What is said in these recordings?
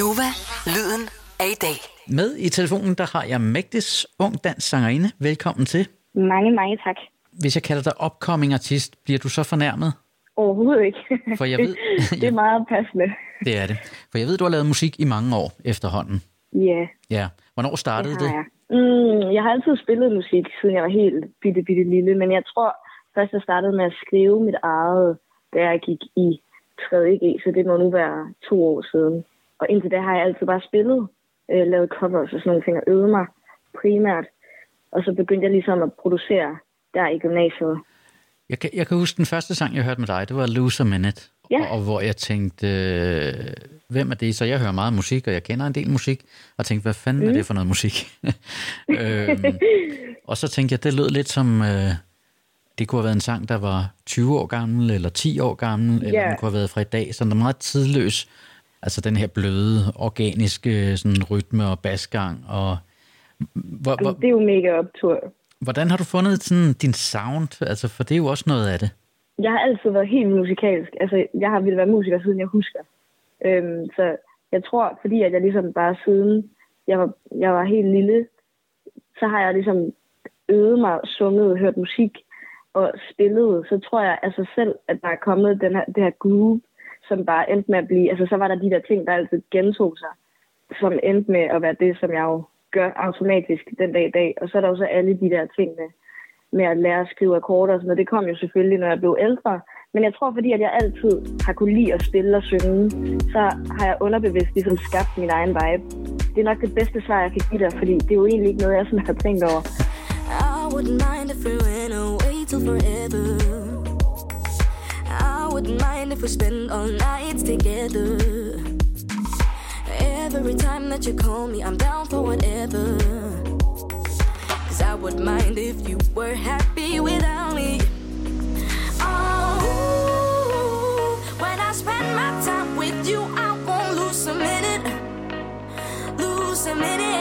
Nova, lyden af i dag. Med i telefonen, der har jeg Mægtis ung dansk sangerinde. Velkommen til. Mange, mange tak. Hvis jeg kalder dig upcoming artist, bliver du så fornærmet? Overhovedet ikke. For jeg ved, det er meget passende. det er det. For jeg ved, du har lavet musik i mange år efterhånden. Ja, Ja. Hvornår startede det det? har jeg. Mm, jeg har altid spillet musik, siden jeg var helt bitte, bitte lille, men jeg tror først, jeg startede med at skrive mit eget, da jeg gik i 3.G, så det må nu være to år siden. Og indtil da har jeg altid bare spillet, øh, lavet covers og sådan nogle ting, og øvet mig primært. Og så begyndte jeg ligesom at producere der i gymnasiet. Jeg kan, jeg kan huske den første sang, jeg hørte med dig, det var Loser Minute. Ja. Og, og hvor jeg tænkte, øh, hvem er det? Så jeg hører meget musik, og jeg kender en del musik, og tænkte, hvad fanden mm. er det for noget musik? øhm, og så tænkte jeg, det lød lidt som, øh, det kunne have været en sang, der var 20 år gammel, eller 10 år gammel, eller Ja. den kunne have været fra i dag, så den er meget tidløs. Altså den her bløde, organiske sådan rytme og basgang. Og, hvor, hvor, det er jo mega optur. hvordan har du fundet sådan, din sound? Altså, for det er jo også noget af det. Jeg har altid været helt musikalsk. Altså, jeg har ville være musiker, siden jeg husker. Øhm, så jeg tror, fordi at jeg ligesom bare siden jeg var, jeg var helt lille, så har jeg ligesom øvet mig, sunget, hørt musik og spillet. Så tror jeg sig selv, at der er kommet den her, det her groove, som bare endte med at blive... Altså, så var der de der ting, der altid gentog sig, som endte med at være det, som jeg jo gør automatisk den dag i dag. Og så er der jo så alle de der ting med, med at lære at skrive akkorder og sådan noget. Det kom jo selvfølgelig, når jeg blev ældre. Men jeg tror, fordi at jeg altid har kunne lide at spille og synge, så har jeg underbevidst ligesom skabt min egen vibe. Det er nok det bedste svar, jeg kan give dig, fordi det er jo egentlig ikke noget, jeg sådan har tænkt over. I wouldn't mind if we went away till forever. Wouldn't mind if we spend all nights together. Every time that you call me, I'm down for whatever. Cause I wouldn't mind if you were happy without me. Oh, when I spend my time with you, I won't lose a minute. Lose a minute.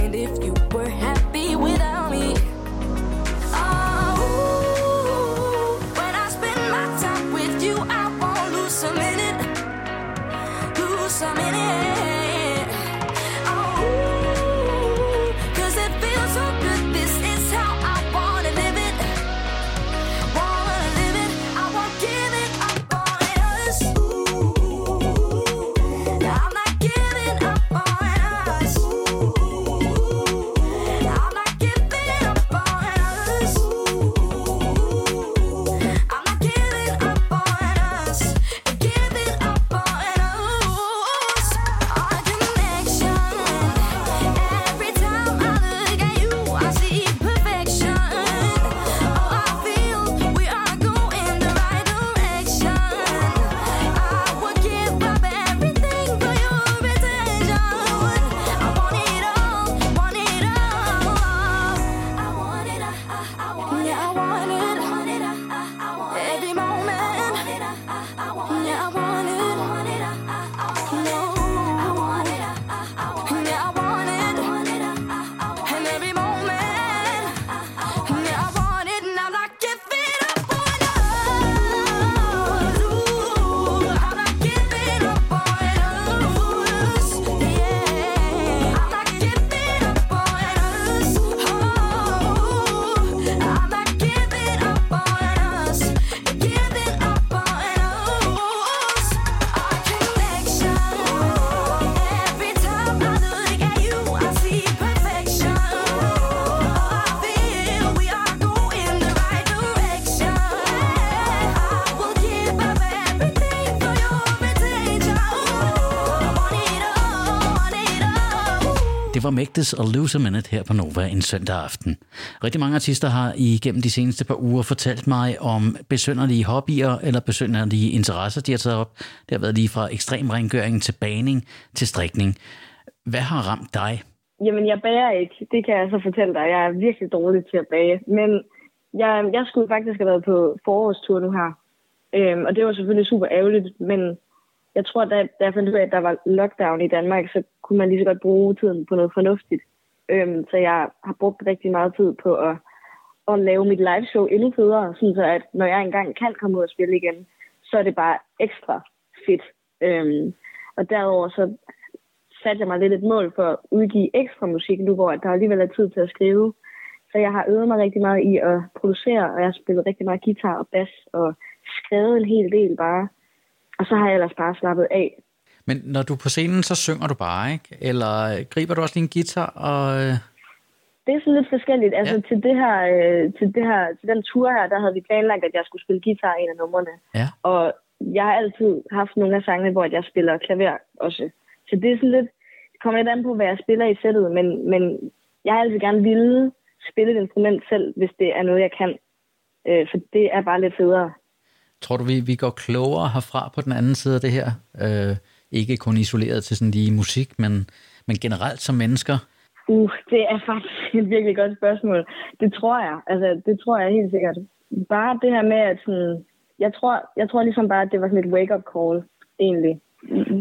Mind if you were var Mægtes og Lose a Minute her på Nova en søndag aften. Rigtig mange artister har igennem de seneste par uger fortalt mig om besønderlige hobbyer eller besønderlige interesser, de har taget op. Det har været lige fra ekstrem rengøring til baning til strikning. Hvad har ramt dig? Jamen, jeg bager ikke. Det kan jeg så fortælle dig. Jeg er virkelig dårlig til at bage. Men jeg, jeg skulle faktisk have været på forårstur nu her. Øhm, og det var selvfølgelig super ærgerligt, men jeg tror, da, da jeg fandt ud af, at der var lockdown i Danmark, så kunne man lige så godt bruge tiden på noget fornuftigt. Øhm, så jeg har brugt rigtig meget tid på at, at lave mit live show endnu federe, sådan så at når jeg engang kan komme ud og spille igen, så er det bare ekstra fedt. Øhm, og derover så satte jeg mig lidt et mål for at udgive ekstra musik nu, hvor der alligevel er tid til at skrive. Så jeg har øvet mig rigtig meget i at producere, og jeg har spillet rigtig meget guitar og bas, og skrevet en hel del bare. Og så har jeg ellers bare slappet af. Men når du er på scenen, så synger du bare, ikke? Eller griber du også lige en guitar og... øh, Det er sådan lidt forskelligt. Altså Ja. ja. til, det her, øh, til, det her, til den tur her, der havde vi planlagt, at jeg skulle spille guitar i en af numrene. Ja. Og jeg har altid haft nogle af sangene, hvor jeg spiller klaver også. Så det er sådan lidt, det kommer lidt an på, hvad jeg spiller i sættet, men, men jeg har altid gerne ville spille et instrument selv, hvis det er noget, jeg kan. Øh, for det er bare lidt federe. Tror du, vi, vi går klogere herfra på den anden side af det her? Øh, ikke kun isoleret til sådan lige musik, men, men generelt som mennesker? Uh, det er faktisk et virkelig godt spørgsmål. Det tror jeg. Altså, det tror jeg helt sikkert. Bare det her med, at sådan, jeg tror, jeg tror ligesom bare, at det var sådan et wake-up call, egentlig.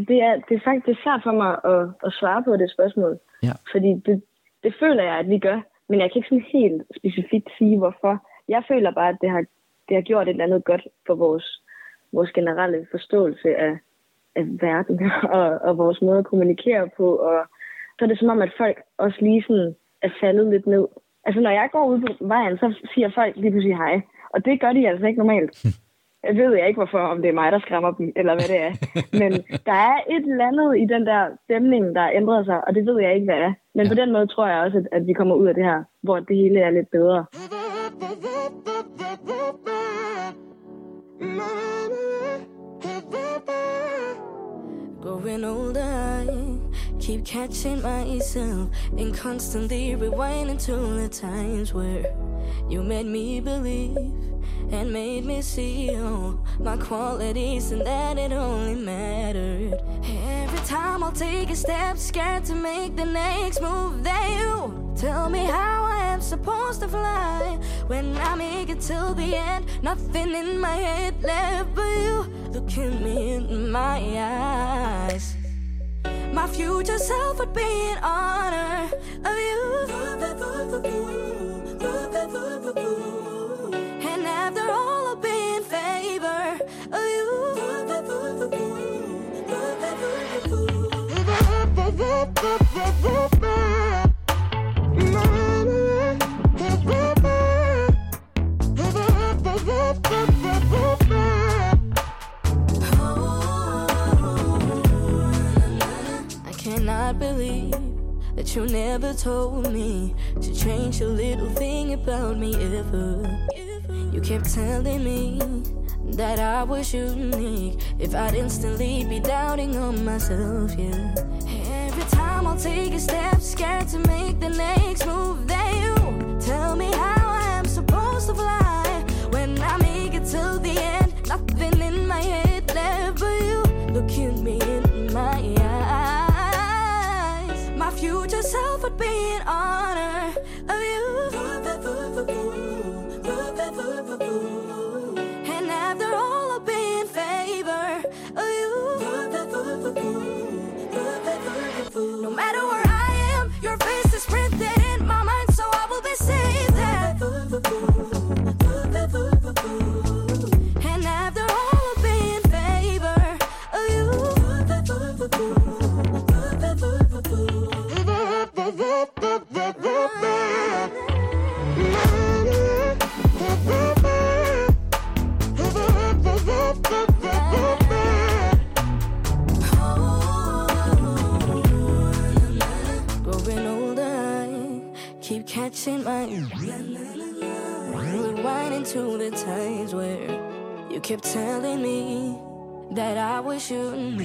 Det er, det er faktisk det er svært for mig at, at svare på det spørgsmål. Ja. Fordi det, det føler jeg, at vi gør. Men jeg kan ikke sådan helt specifikt sige, hvorfor. Jeg føler bare, at det har, det har gjort et eller andet godt for vores, vores generelle forståelse af, af verden og, og vores måde at kommunikere på. Og så er det som om, at folk også lige sådan er faldet lidt ned. Altså, når jeg går ud på vejen, så siger folk lige pludselig hej. Og det gør de altså ikke normalt. Jeg ved jeg ikke, hvorfor, om det er mig, der skræmmer dem, eller hvad det er. Men der er et eller andet i den der stemning, der ændrer sig, og det ved jeg ikke, hvad er. Men ja. på den måde tror jeg også, at, at vi kommer ud af det her, hvor det hele er lidt bedre. Growing older, I keep catching myself and constantly rewinding to the times where you made me believe and made me see all my qualities and that it only mattered. Every time I'll take a step, scared to make the next move. That you tell me how supposed to fly when I make it till the end. Nothing in my head left but you. Look at me in my eyes. My future self would be in honor of you. And after all, cannot believe that you never told me to change a little thing about me ever. You kept telling me that I was unique if I'd instantly be doubting on myself, yeah. Every time I'll take a step, scared to make the next move, catching my rewinding to the times where you kept telling me that I was shooting,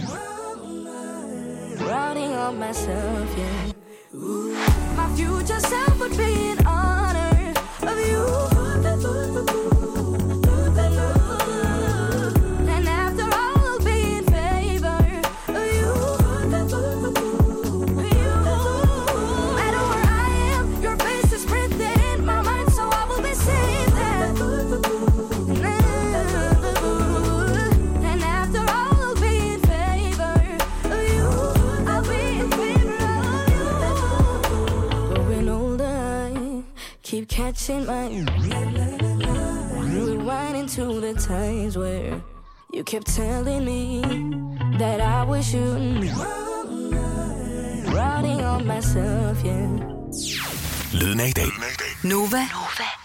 routing on myself, yeah. My future self would be in honor of you. Keep catching my rewinding to the times where you kept telling me that I was shooting, riding on myself, yeah. Lyden af i dag. Nova, Nova.